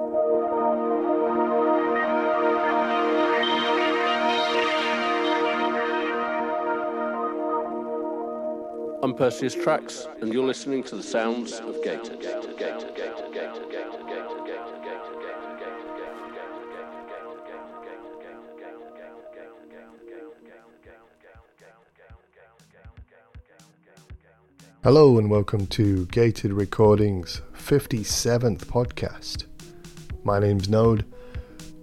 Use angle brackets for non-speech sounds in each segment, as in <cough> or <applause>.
I'm Perseus Trax, and you're listening to the sounds of Gated. Hello and welcome to Gated Recordings 57th podcast. My name's Node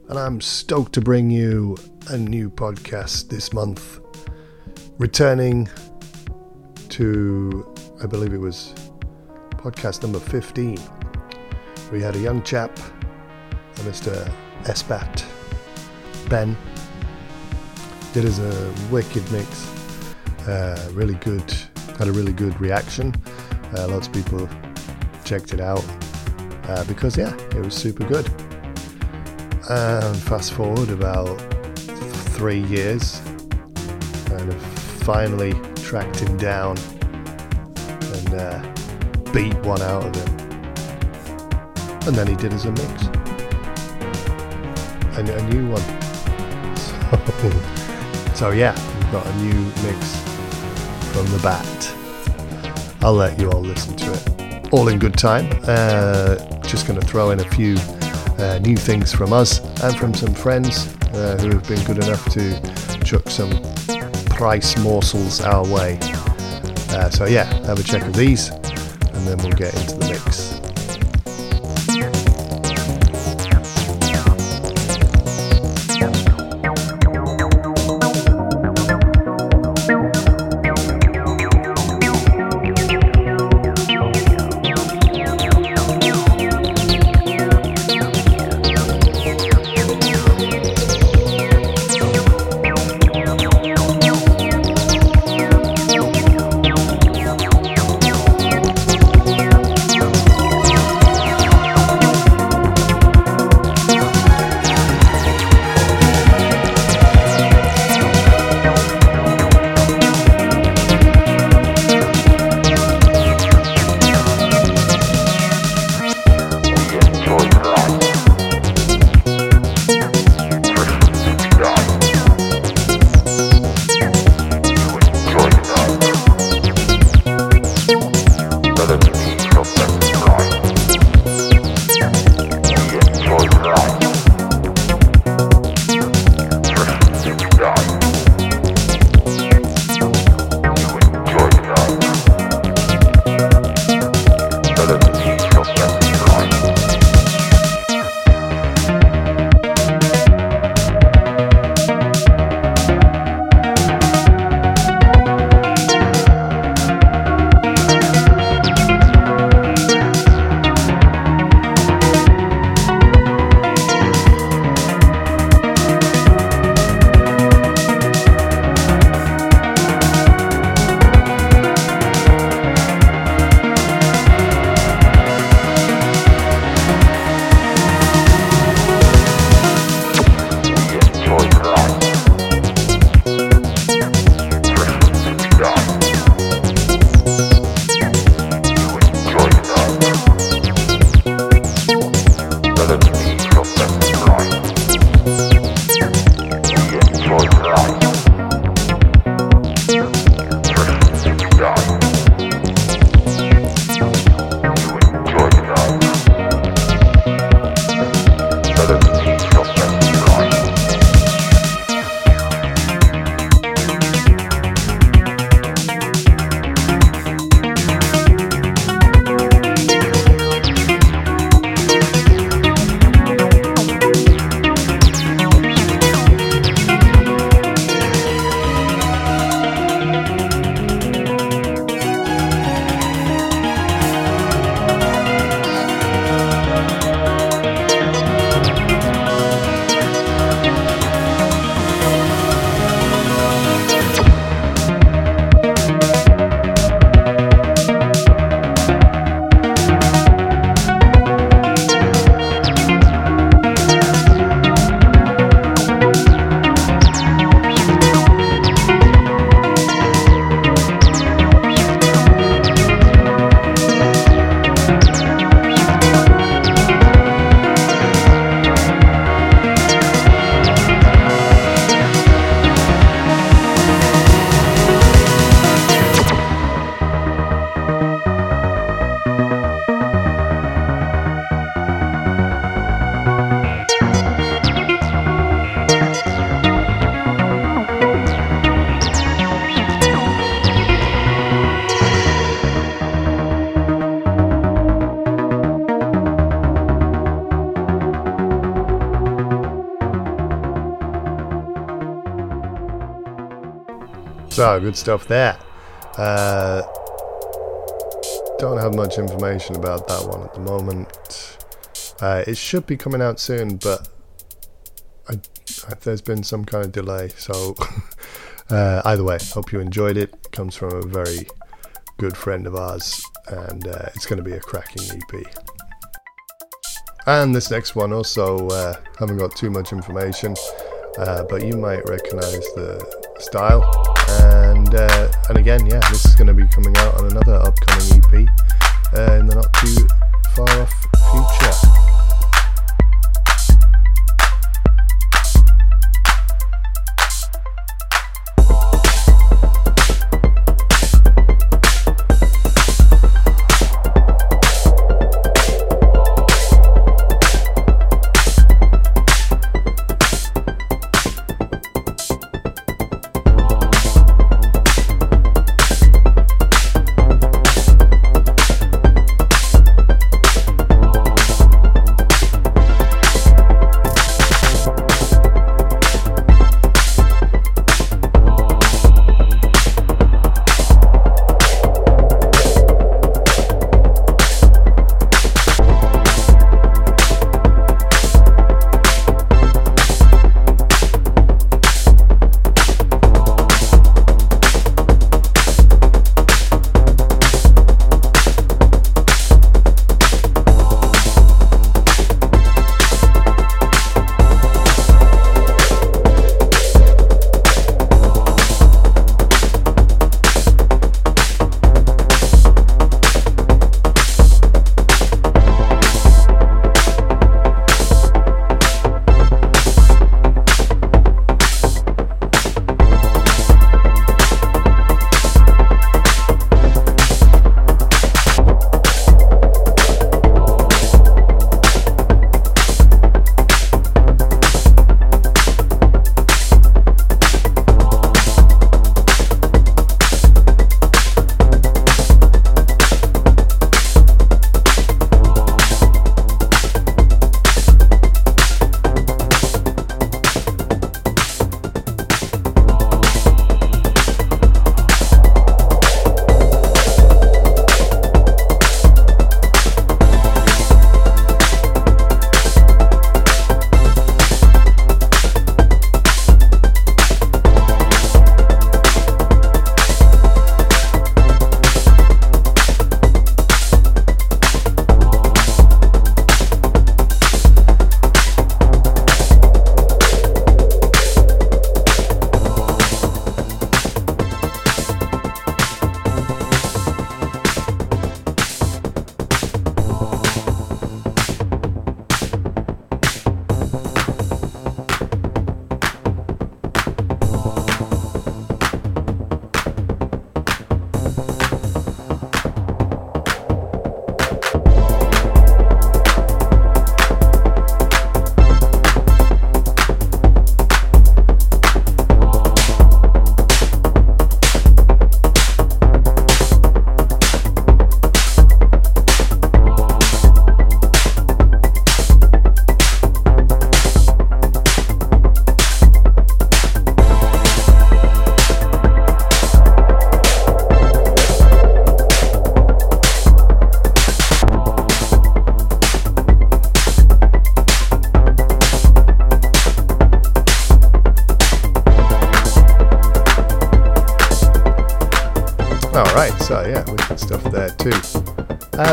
and I'm stoked to bring you a new podcast this month. Returning to, I believe it was podcast number 15. We had a young chap, a Mr. SBat Ben, did us a wicked mix. Uh, really good, had a really good reaction. Uh, lots of people checked it out uh, because, yeah, it was super good. And fast forward about three years, and have finally tracked him down and uh, beat one out of him. And then he did as a mix. A, a new one. So, <laughs> so yeah, we've got a new mix from the bat. I'll let you all listen to it. All in good time. Uh, just going to throw in a few uh, new things from us and from some friends uh, who have been good enough to chuck some price morsels our way. Uh, so yeah, have a check of these, and then we'll get into the mix. Good stuff there. Uh, don't have much information about that one at the moment. Uh, it should be coming out soon, but I, there's been some kind of delay. So, <laughs> uh, either way, hope you enjoyed it. it. Comes from a very good friend of ours, and uh, it's going to be a cracking EP. And this next one also uh, haven't got too much information, uh, but you might recognize the style. Uh, and again, yeah, this is going to be coming out on another upcoming EP uh, in the not too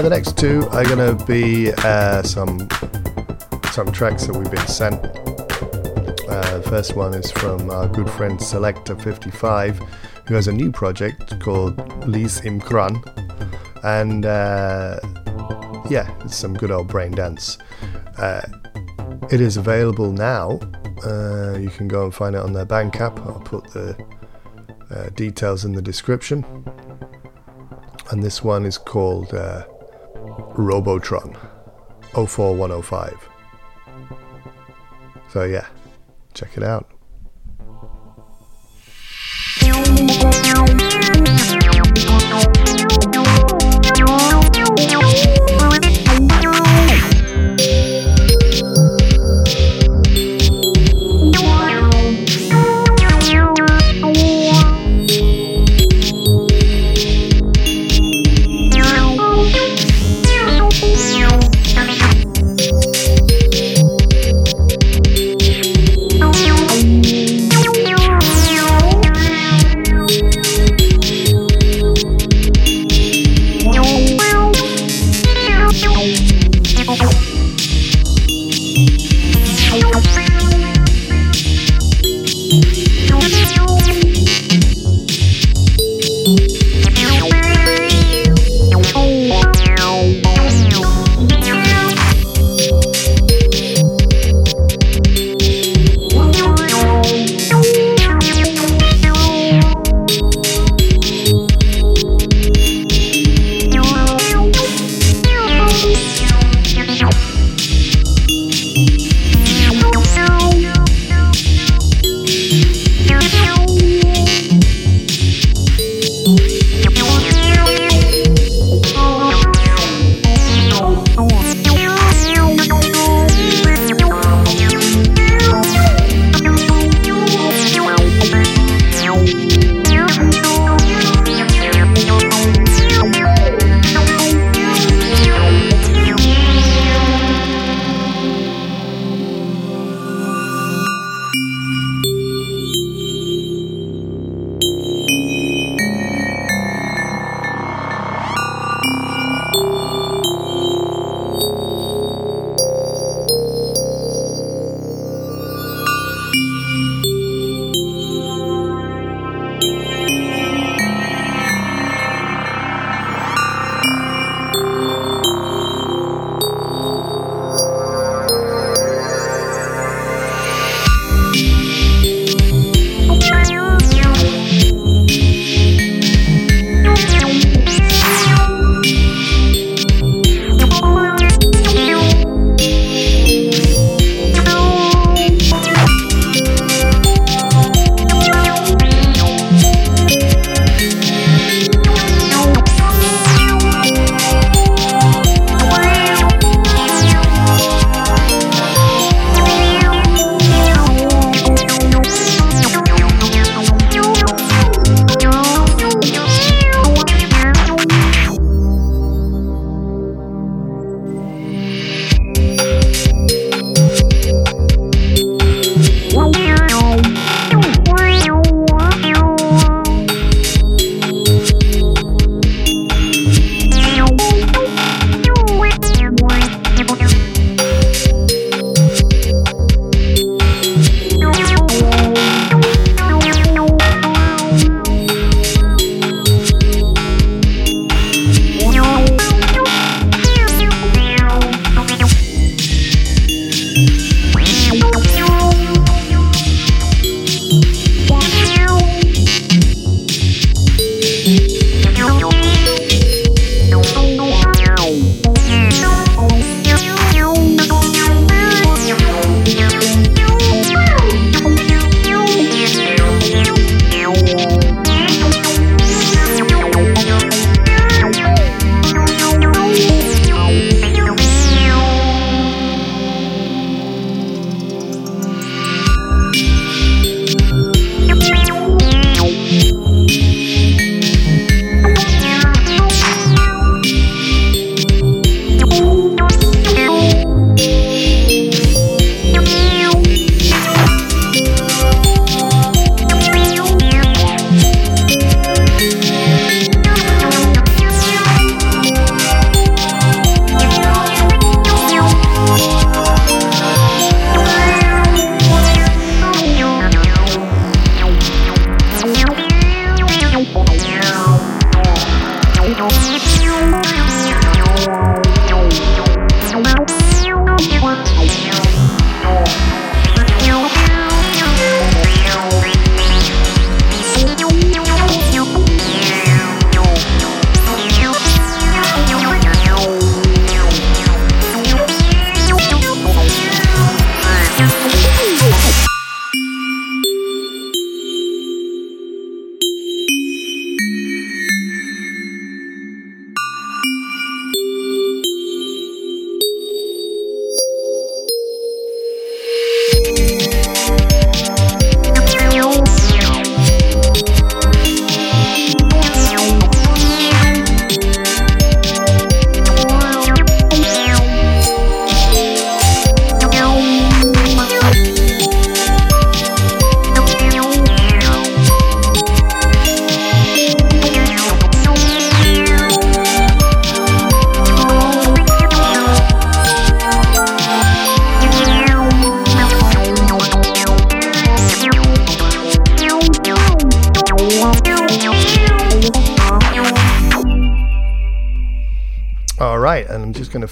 the next two are going to be uh, some some tracks that we've been sent. Uh, the first one is from our good friend Selektor 55, who has a new project called Leise im Kran. and uh, yeah, it's some good old brain dance. Uh, it is available now. Uh, you can go and find it on their Bandcamp. I'll put the details in the description and this one is called uh, Robotron 04105. So, yeah, check it out.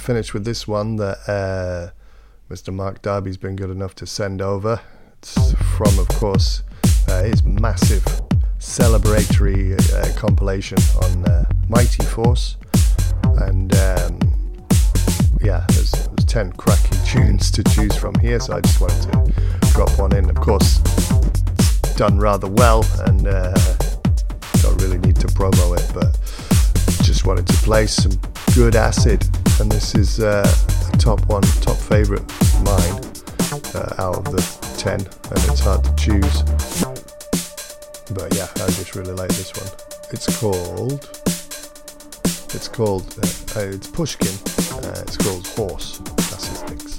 Finish with this one that uh, Mr. Mark Darby's been good enough to send over. It's from, of course, uh, his massive celebratory uh, compilation on uh, Mighty Force. And um, yeah, there's, there's 10 cracking <laughs> tunes to choose from here, so I just wanted to drop one in. Of course, done rather well, and uh, don't really need to promo it, but just wanted to play some good acid. And this is uh, a top one, top favourite mine uh, out of the 10, and it's hard to choose. But yeah, I just really like this one. It's called. It's called. Uh, uh, it's Pushkin. Uh, it's called Horce. That's his.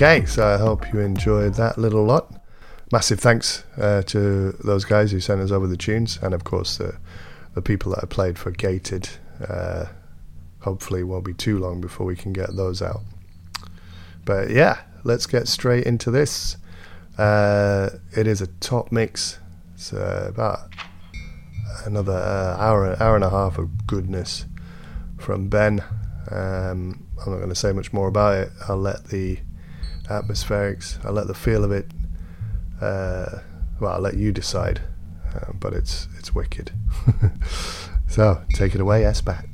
Okay, so I hope you enjoyed that little lot. Massive thanks uh, to those guys who sent us over the tunes, and of course the the people that I played for Gated. Uh, hopefully, won't be too long before we can get those out. But yeah, let's get straight into this. Uh, it is a top mix. It's uh, about another uh, hour hour and a half of goodness from Ben. Um, I'm not going to say much more about it. I'll let the atmospherics. I'll let the feel of it. Uh, well, I'll let you decide. Uh, but it's it's wicked. <laughs> so take it away, SBat.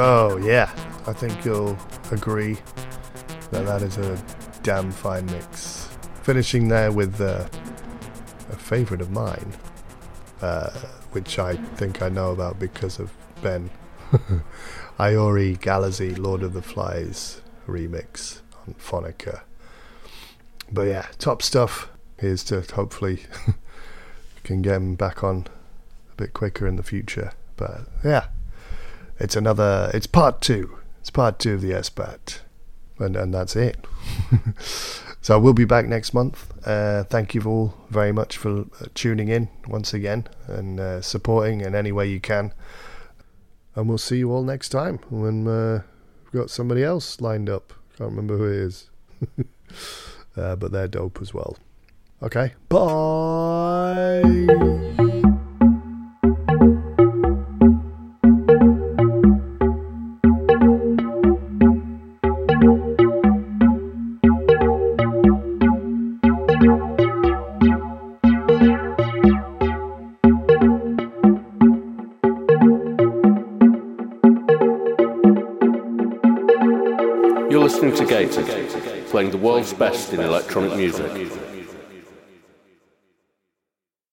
So, yeah, I think you'll agree that that is a damn fine mix. Finishing there with uh, a favourite of mine, uh, which I think I know about because of Ben. <laughs> Iori Galazi Lord of the Flies remix on Phonica. But yeah, top stuff. Here's to hopefully <laughs> can get him back on a bit quicker in the future. But yeah, it's another. It's part two. It's part two of the SBat, and and that's it. <laughs> so we'll be back next month. Uh, thank you all very much for uh, tuning in once again and uh, supporting in any way you can. And we'll see you all next time when uh, we've got somebody else lined up. Can't remember who it is, <laughs> uh, but they're dope as well. Okay, bye. Best in electronic music.